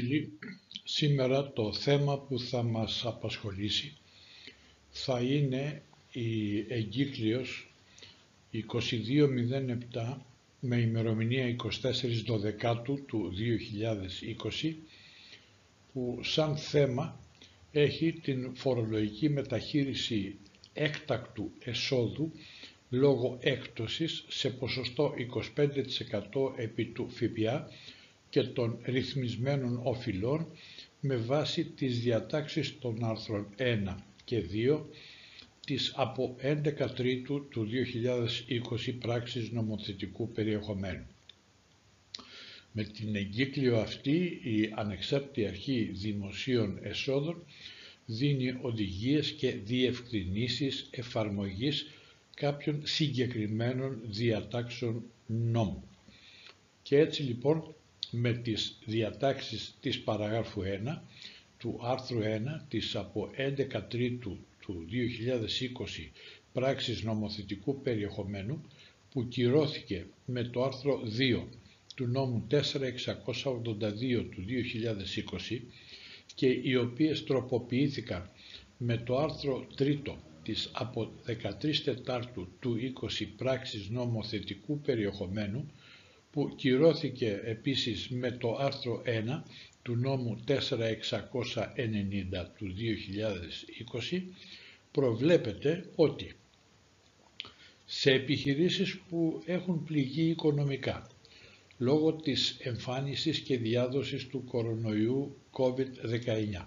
και φίλοι, σήμερα το θέμα που θα μας απασχολήσει θα είναι η εγκύκλειος 2207 με ημερομηνία 24 Δεκάτου του 2020 που σαν θέμα έχει την φορολογική μεταχείριση έκτακτου εσόδου λόγω έκπτωσης σε ποσοστό 25% επί του ΦΠΑ και των ρυθμισμένων οφειλών με βάση τις διατάξεις των άρθρων 1 και 2 της από 11 Τρίτου του 2020 πράξης νομοθετικού περιεχομένου. Με την εγκύκλιο αυτή η Ανεξάρτητη Αρχή Δημοσίων Εσόδων δίνει οδηγίες και διευκρινήσεις εφαρμογής κάποιων συγκεκριμένων διατάξεων νόμου. Και έτσι λοιπόν με τις διατάξεις της παραγράφου 1 του άρθρου 1 της από 11 Τρίτου του 2020 πράξης νομοθετικού περιεχομένου που κυρώθηκε με το άρθρο 2 του νόμου 4682 του 2020 και οι οποίες τροποποιήθηκαν με το άρθρο 3 της από 13 Τετάρτου του 20 πράξης νομοθετικού περιεχομένου που κυρώθηκε επίσης με το άρθρο 1 του νόμου 4690 του 2020 προβλέπεται ότι σε επιχειρήσεις που έχουν πληγεί οικονομικά λόγω της εμφάνισης και διάδοσης του κορονοϊού COVID-19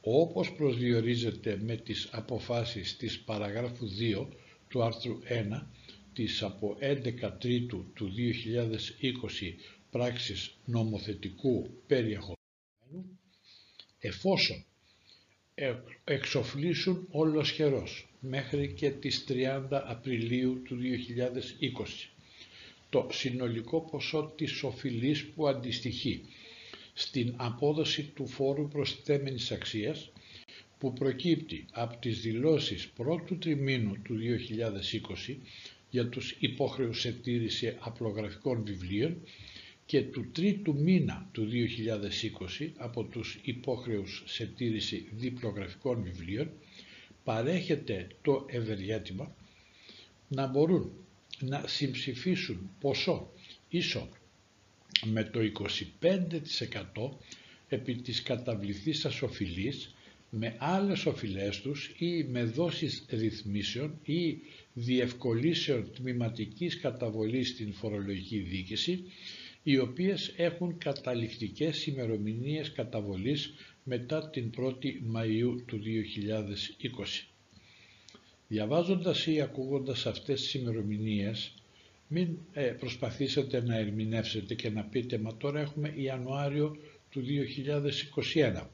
όπως προσδιορίζεται με τις αποφάσεις της παραγράφου 2 του άρθρου 1 της από 11 Τρίτου του 2020 πράξης νομοθετικού περιεχομένου εφόσον εξοφλήσουν ολοσχερός μέχρι και τις 30 Απριλίου του 2020 το συνολικό ποσό της οφειλής που αντιστοιχεί στην απόδοση του φόρου προσθέμενης αξίας που προκύπτει από τις δηλώσεις πρώτου τριμήνου του 2020 για τους υπόχρεους σε τήρηση απλογραφικών βιβλίων και του τρίτου μήνα του 2020 από τους υπόχρεους σε τήρηση διπλογραφικών βιβλίων παρέχεται το ευεργέτημα να μπορούν να συμψηφίσουν ποσό ίσο με το 25% επί της καταβληθής οφειλής με άλλες οφειλές τους ή με δόσεις ρυθμίσεων ή διευκολύσεων τμηματικής καταβολής στην φορολογική δίκηση οι οποίες έχουν καταληκτικές ημερομηνίες καταβολής μετά την 1η Μαΐου του 2020. Διαβάζοντας ή ακούγοντας αυτές τις ημερομηνίες, μην ε, προσπαθήσετε να ερμηνεύσετε και να πείτε «Μα τώρα έχουμε Ιανουάριο του 2021».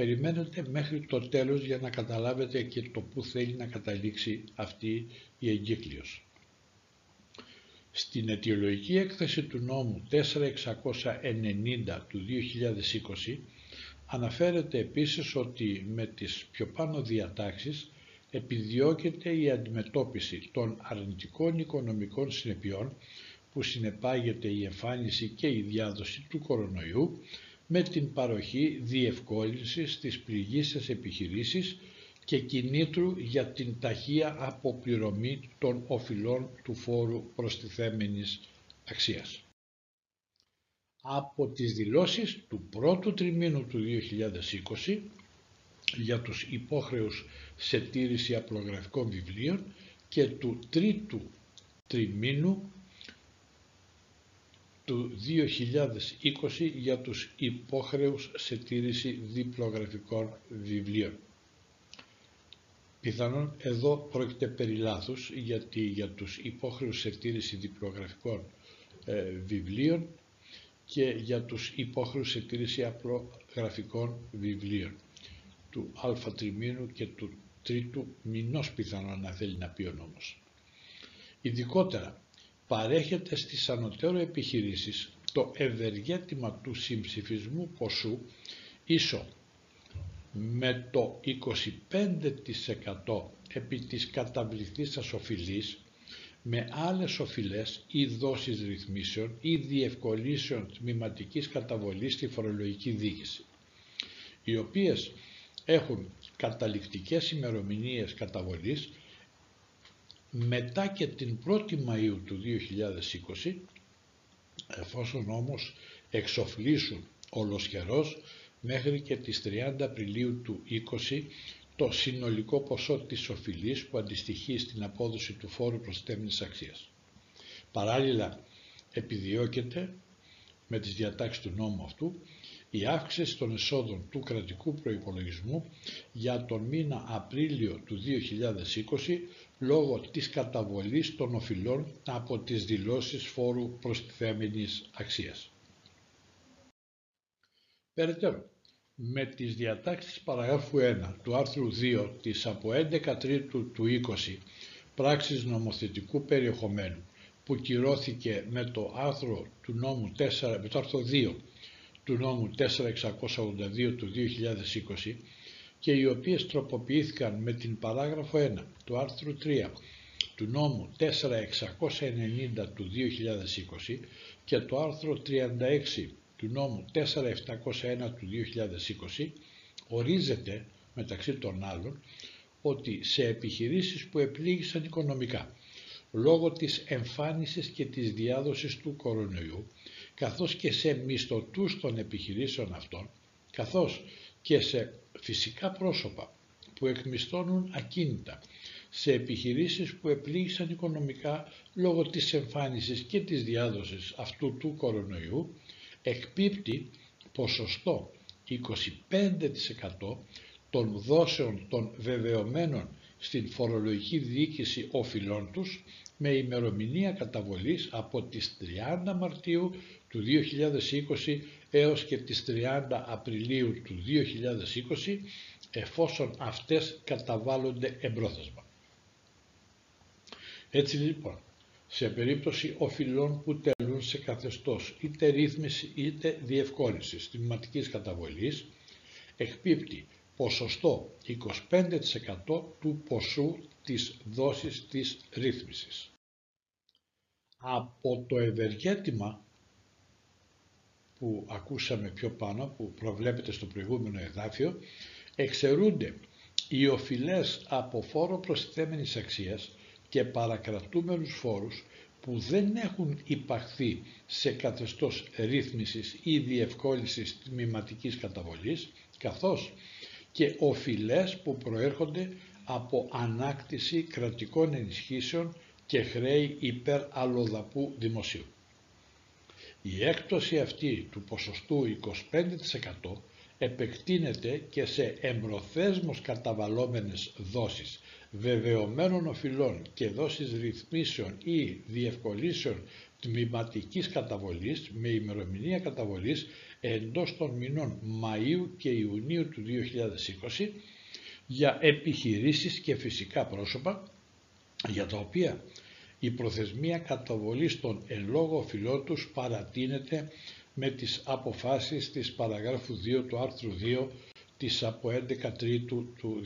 Περιμένετε μέχρι το τέλος για να καταλάβετε και το που θέλει να καταλήξει αυτή η εγκύκλειος. Στην αιτιολογική έκθεση του νόμου 4690 του 2020 αναφέρεται επίσης ότι με τις πιο πάνω διατάξεις επιδιώκεται η αντιμετώπιση των αρνητικών οικονομικών συνεπειών που συνεπάγεται η εμφάνιση και η διάδοση του κορονοϊού με την παροχή διευκόλυνσης στις πληγήσεις επιχειρήσεις και κινήτρου για την ταχεία αποπληρωμή των οφειλών του φόρου προστιθέμενης αξίας. Από τις δηλώσεις του πρώτου τριμήνου του 2020 για τους υπόχρεους σε τήρηση απλογραφικών βιβλίων και του τρίτου τριμήνου του 2020 για τους υπόχρεους σε τήρηση διπλογραφικών βιβλίων. Πιθανόν εδώ πρόκειται περί λάθους, γιατί για τους υπόχρεους σε τήρηση διπλογραφικών ε, βιβλίων και για τους υπόχρεους σε τήρηση απλογραφικών βιβλίων του α τριμήνου και του τρίτου μηνός πιθανόν να θέλει να πει ο νόμος. Ειδικότερα παρέχεται στις ανωτέρω επιχειρήσεις. Το ευεργέτημα του συμψηφισμού ποσού ίσο με το 25% επί της καταβληθής οφειλής με άλλες οφειλές ή δόσεις ρυθμίσεων ή διευκολύσεων τμηματικής καταβολής στη φορολογική διοίκηση, οι οποίες έχουν καταληκτικές ημερομηνίες καταβολής μετά και την 1η Μαΐου του 2020, εφόσον όμως εξοφλήσουν ολοσχερός μέχρι και τις 30 Απριλίου του 20 το συνολικό ποσό της οφειλής που αντιστοιχεί στην απόδοση του φόρου προσθέμενης αξίας. Παράλληλα επιδιώκεται με τις διατάξεις του νόμου αυτού η αύξηση των εσόδων του κρατικού προϋπολογισμού για τον μήνα Απρίλιο του 2020 λόγω της καταβολής των οφειλών από τις δηλώσεις φόρου προστιθέμενης αξίας. Περαιτέρω, με τις διατάξεις παραγράφου 1 του άρθρου 2 της από 11 Τρίτου του 20 πράξης νομοθετικού περιεχομένου που κυρώθηκε με το άρθρο του νόμου 4, με το άρθρο 2 του νόμου 4682 του 2020 και οι οποίες τροποποιήθηκαν με την παράγραφο 1 του άρθρου 3 του νόμου 4690 του 2020 και το άρθρο 36 του νόμου 4701 του 2020 ορίζεται μεταξύ των άλλων ότι σε επιχειρήσεις που επλήγησαν οικονομικά λόγω της εμφάνισης και της διάδοσης του κορονοϊού καθώς και σε μισθωτούς των επιχειρήσεων αυτών καθώς και σε φυσικά πρόσωπα που εκμισθώνουν ακίνητα σε επιχειρήσεις που επλήγησαν οικονομικά λόγω της εμφάνισης και της διάδοσης αυτού του κορονοϊού εκπίπτει ποσοστό 25% των δόσεων των βεβαιωμένων στην φορολογική διοίκηση οφειλών τους με ημερομηνία καταβολής από τις 30 Μαρτίου του 2020 έως και τις 30 Απριλίου του 2020 εφόσον αυτές καταβάλλονται εμπρόθεσμα. Έτσι λοιπόν, σε περίπτωση οφειλών που τελούν σε καθεστώς είτε ρύθμιση είτε διευκόλυνση τμηματικής καταβολής, εκπίπτει ποσοστό 25% του ποσού της δόσης της ρύθμισης. Από το ευεργέτημα που ακούσαμε πιο πάνω, που προβλέπεται στο προηγούμενο εδάφιο, εξαιρούνται οι οφειλές από φόρο προσθέμενης αξίας και παρακρατούμενους φόρους που δεν έχουν υπαχθεί σε καθεστώς ρύθμισης ή διευκόλυνσης τμηματικής καταβολής, καθώς και οφειλές που προέρχονται από ανάκτηση κρατικών ενισχύσεων και χρέη υπέρ αλλοδαπού δημοσίου. Η έκπτωση αυτή του ποσοστού 25% επεκτείνεται και σε εμπροθέσμος καταβαλόμενες δόσεις βεβαιωμένων οφειλών και δόσεις ρυθμίσεων ή διευκολύσεων τμηματικής καταβολής με ημερομηνία καταβολής εντός των μηνών Μαΐου και Ιουνίου του 2020 για επιχειρήσεις και φυσικά πρόσωπα για τα οποία η προθεσμία καταβολής των εν λόγω οφειλών τους παρατείνεται με τις αποφάσεις της παραγράφου 2 του άρθρου 2 της από 11 Τρίτου του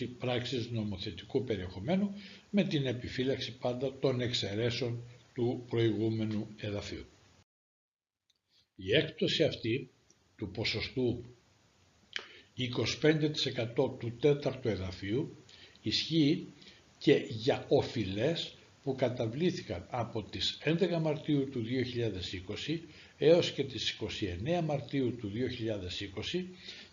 2020 πράξης νομοθετικού περιεχομένου με την επιφύλαξη πάντα των εξαιρέσεων του προηγούμενου εδαφίου. Η έκπτωση αυτή του ποσοστού 25% του τέταρτου εδαφίου ισχύει και για οφειλές που καταβλήθηκαν από τις 11 Μαρτίου του 2020 έως και τις 29 Μαρτίου του 2020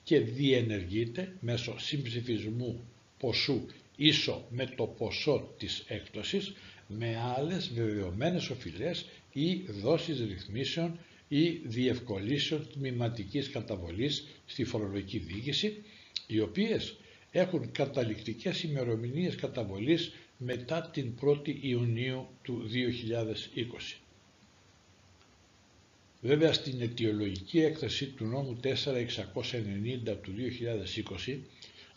και διενεργείται μέσω συμψηφισμού ποσού ίσο με το ποσό της έκπτωσης με άλλες βεβαιωμένες οφειλές ή δόσεις ρυθμίσεων ή διευκολύσεων τμηματικής καταβολής στη φορολογική διοίκηση, οι οποίες έχουν καταληκτικές ημερομηνίες καταβολής μετά την 1η Ιουνίου του 2020. Βέβαια στην αιτιολογική έκθεση του νόμου 4690 του 2020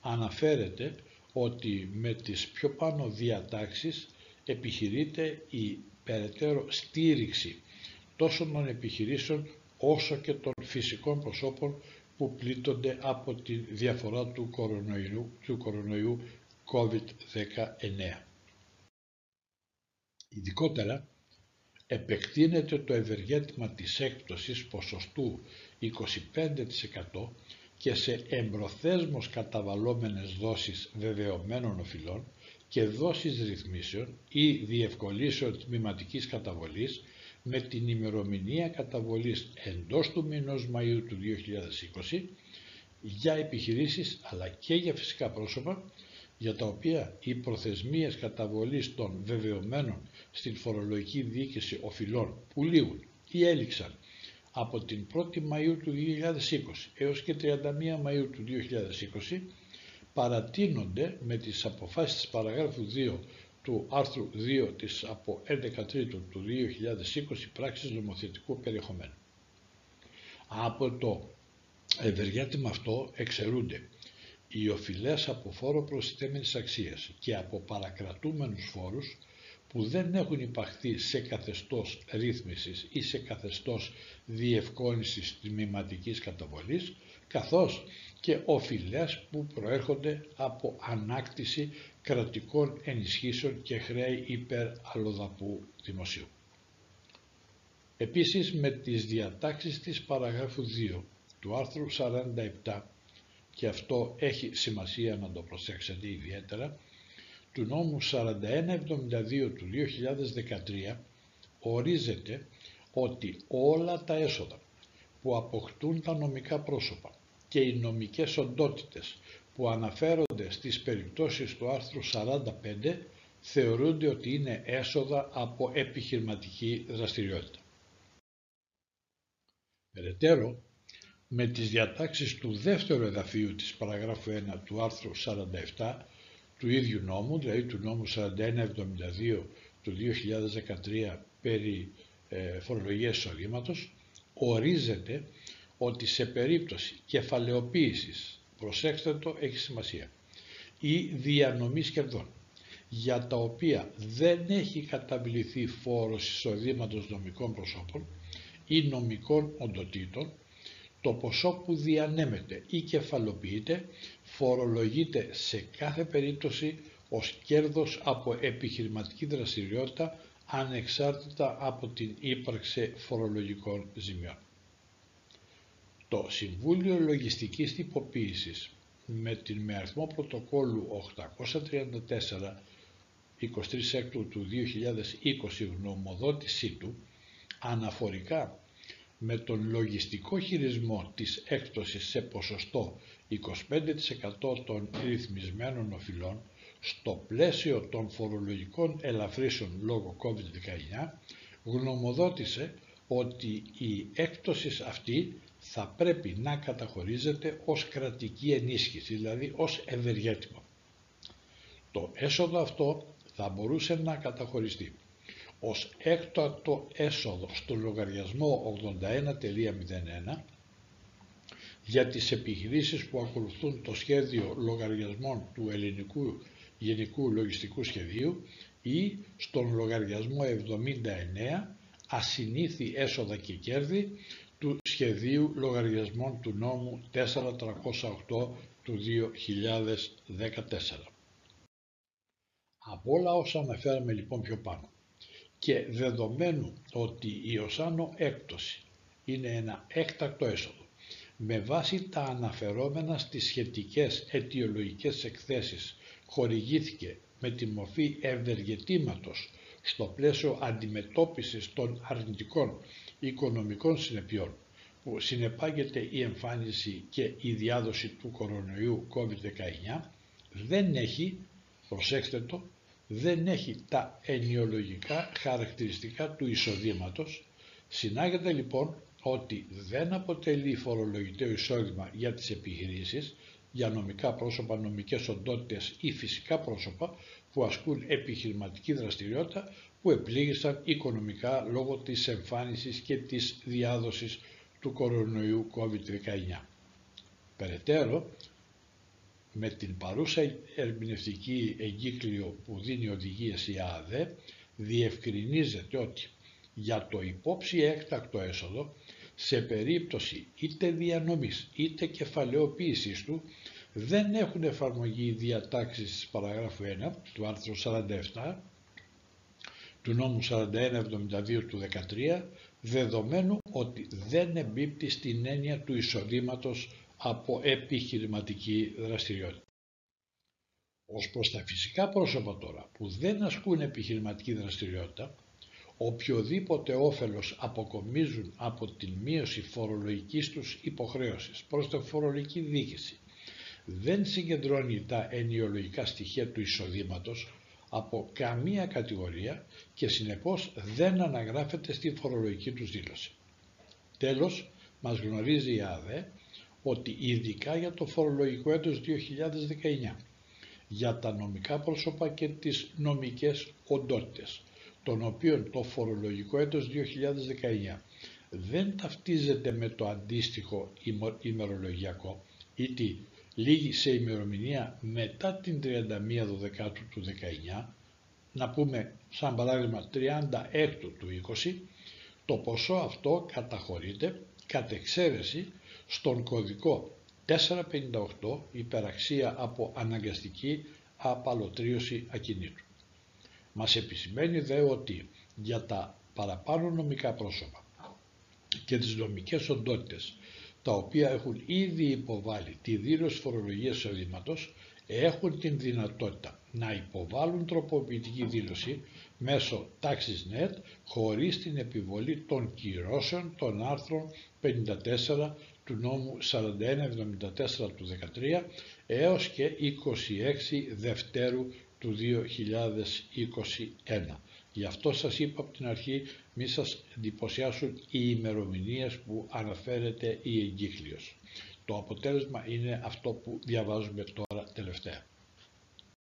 αναφέρεται ότι με τις πιο πάνω διατάξεις επιχειρείται η περαιτέρω στήριξη τόσο των επιχειρήσεων όσο και των φυσικών προσώπων που πλήττονται από τη διαφορά του κορονοϊού, του κορονοϊού COVID-19. Ειδικότερα, επεκτείνεται το ευεργέτημα της έκπτωσης ποσοστού 25% και σε εμπροθέσμως καταβαλόμενες δόσεις βεβαιωμένων οφειλών και δόσεις ρυθμίσεων ή διευκολύσεων τμηματικής καταβολής με την ημερομηνία καταβολής εντός του μηνός Μαΐου του 2020 για επιχειρήσεις αλλά και για φυσικά πρόσωπα για τα οποία οι προθεσμίες καταβολής των βεβαιωμένων στην φορολογική διοίκηση οφειλών που λήγουν ή έληξαν από την 1η Μαΐου του 2020 έως και 31 Μαΐου του 2020 παρατείνονται με τις αποφάσεις της παραγράφου 2 του άρθρου 2 της από 11 Τρίτου του 2020 πράξης νομοθετικού περιεχομένου. Από το ευεργέτημα αυτό εξαιρούνται οι οφειλές από φόρο προσιτέμενης αξίας και από παρακρατούμενους φόρους που δεν έχουν υπαχθεί σε καθεστώς ρύθμισης ή σε καθεστώς διευκόνησης τμήματικής καταβολής, καθώς και οφειλές που προέρχονται από ανάκτηση κρατικών ενισχύσεων και χρέη υπέρ αλλοδαπού δημοσίου. Επίσης με τις διατάξεις της παραγράφου 2 του άρθρου 47 και αυτό έχει σημασία να το προσέξετε ιδιαίτερα του νόμου 4172 του 2013 ορίζεται ότι όλα τα έσοδα που αποκτούν τα νομικά πρόσωπα και οι νομικές οντότητες που αναφέρονται στις περιπτώσεις του άρθρου 45 θεωρούνται ότι είναι έσοδα από επιχειρηματική δραστηριότητα. Περαιτέρω, με τις διατάξεις του δεύτερου εδαφίου της παραγράφου 1 του άρθρου 47 του ίδιου νόμου, δηλαδή του νόμου 4172 του 2013 περί ε, φορολογίας εισοδήματος, ορίζεται ότι σε περίπτωση κεφαλαιοποίησης, προσέξτε το, έχει σημασία, ή διανομής κερδών, για τα οποία δεν έχει καταβληθεί φόρος εισοδήματος νομικών προσώπων ή νομικών οντοτήτων, το ποσό που διανέμεται ή κεφαλοποιείται φορολογείται σε κάθε περίπτωση ως κέρδος από επιχειρηματική δραστηριότητα ανεξάρτητα από την ύπαρξη φορολογικών ζημιών. Το Συμβούλιο Λογιστικής Τυποποίησης με την με αριθμό πρωτοκόλλου 834 23 του 2020 γνωμοδότησή του αναφορικά με τον λογιστικό χειρισμό της έκπτωσης σε ποσοστό 25% των ρυθμισμένων οφειλών στο πλαίσιο των φορολογικών ελαφρύσεων λόγω COVID-19 γνωμοδότησε ότι η έκπτωση αυτή θα πρέπει να καταχωρίζεται ως κρατική ενίσχυση, δηλαδή ως ευεργέτημα. Το έσοδο αυτό θα μπορούσε να καταχωριστεί ως έκτακτο έσοδο στο λογαριασμό 81.01 για τις επιχειρήσεις που ακολουθούν το σχέδιο λογαριασμών του Ελληνικού Γενικού Λογιστικού Σχεδίου ή στον λογαριασμό 79 ασυνήθι έσοδα και κέρδη του σχεδίου λογαριασμών του νόμου 4308 του 2014. Από όλα όσα αναφέραμε λοιπόν πιο πάνω και δεδομένου ότι η οσάνο έκπτωση είναι ένα έκτακτο έσοδο με βάση τα αναφερόμενα στις σχετικές αιτιολογικές εκθέσεις χορηγήθηκε με τη μορφή ευεργετήματος στο πλαίσιο αντιμετώπισης των αρνητικών οικονομικών συνεπειών που συνεπάγεται η εμφάνιση και η διάδοση του κορονοϊού COVID-19 δεν έχει, προσέξτε το, δεν έχει τα ενιολογικά χαρακτηριστικά του εισοδήματος, συνάγεται λοιπόν ότι δεν αποτελεί φορολογητέο εισόδημα για τις επιχειρήσεις, για νομικά πρόσωπα, νομικές οντότητες ή φυσικά πρόσωπα που ασκούν επιχειρηματική δραστηριότητα που επλήγησαν οικονομικά λόγω της εμφάνισης και της διάδοσης του κορονοϊού COVID-19. Περαιτέρω, με την παρούσα ερμηνευτική εγκύκλιο που δίνει οδηγίες η ΑΔΕ διευκρινίζεται ότι για το υπόψη έκτακτο έσοδο σε περίπτωση είτε διανομής είτε κεφαλαιοποίησης του δεν έχουν εφαρμογή οι διατάξεις της παραγράφου 1 του άρθρου 47 του του νόμου 4172 του 13 δεδομένου ότι δεν εμπίπτει στην έννοια του εισοδήματος από επιχειρηματική δραστηριότητα. Ως προς τα φυσικά πρόσωπα τώρα που δεν ασκούν επιχειρηματική δραστηριότητα, οποιοδήποτε όφελος αποκομίζουν από την μείωση φορολογικής τους υποχρέωσης. Προς την φορολογική δίκηση δεν συγκεντρώνει τα ενιολογικά στοιχεία του εισοδήματος από καμία κατηγορία και συνεπώς δεν αναγράφεται στη φορολογική τους δήλωση. Τέλος, μας γνωρίζει η ΑΔΕ ότι ειδικά για το φορολογικό έτος 2019 για τα νομικά πρόσωπα και τις νομικές οντότητες των οποίων το φορολογικό έτος 2019 δεν ταυτίζεται με το αντίστοιχο ημερολογιακό ή τι λίγη σε ημερομηνία μετά την 31 Δεκάτου του 19, να πούμε σαν παράδειγμα 36 του 20, το ποσό αυτό καταχωρείται κατ' εξαίρεση στον κωδικό 458 υπεραξία από αναγκαστική απαλωτρίωση ακινήτου. Μας επισημαίνει δε ότι για τα παραπάνω νομικά πρόσωπα και τις νομικές οντότητες τα οποία έχουν ήδη υποβάλει τη δήλωση φορολογίας εισοδήματος έχουν την δυνατότητα να υποβάλουν τροποποιητική δήλωση μέσω τάξης net χωρίς την επιβολή των κυρώσεων των άρθρων 54 του νόμου 4174 του 13 έως και 26 Δευτέρου του 2021. Γι' αυτό σας είπα από την αρχή μη σας εντυπωσιάσουν οι ημερομηνίες που αναφέρεται η εγκύκλιος. Το αποτέλεσμα είναι αυτό που διαβάζουμε τώρα τελευταία.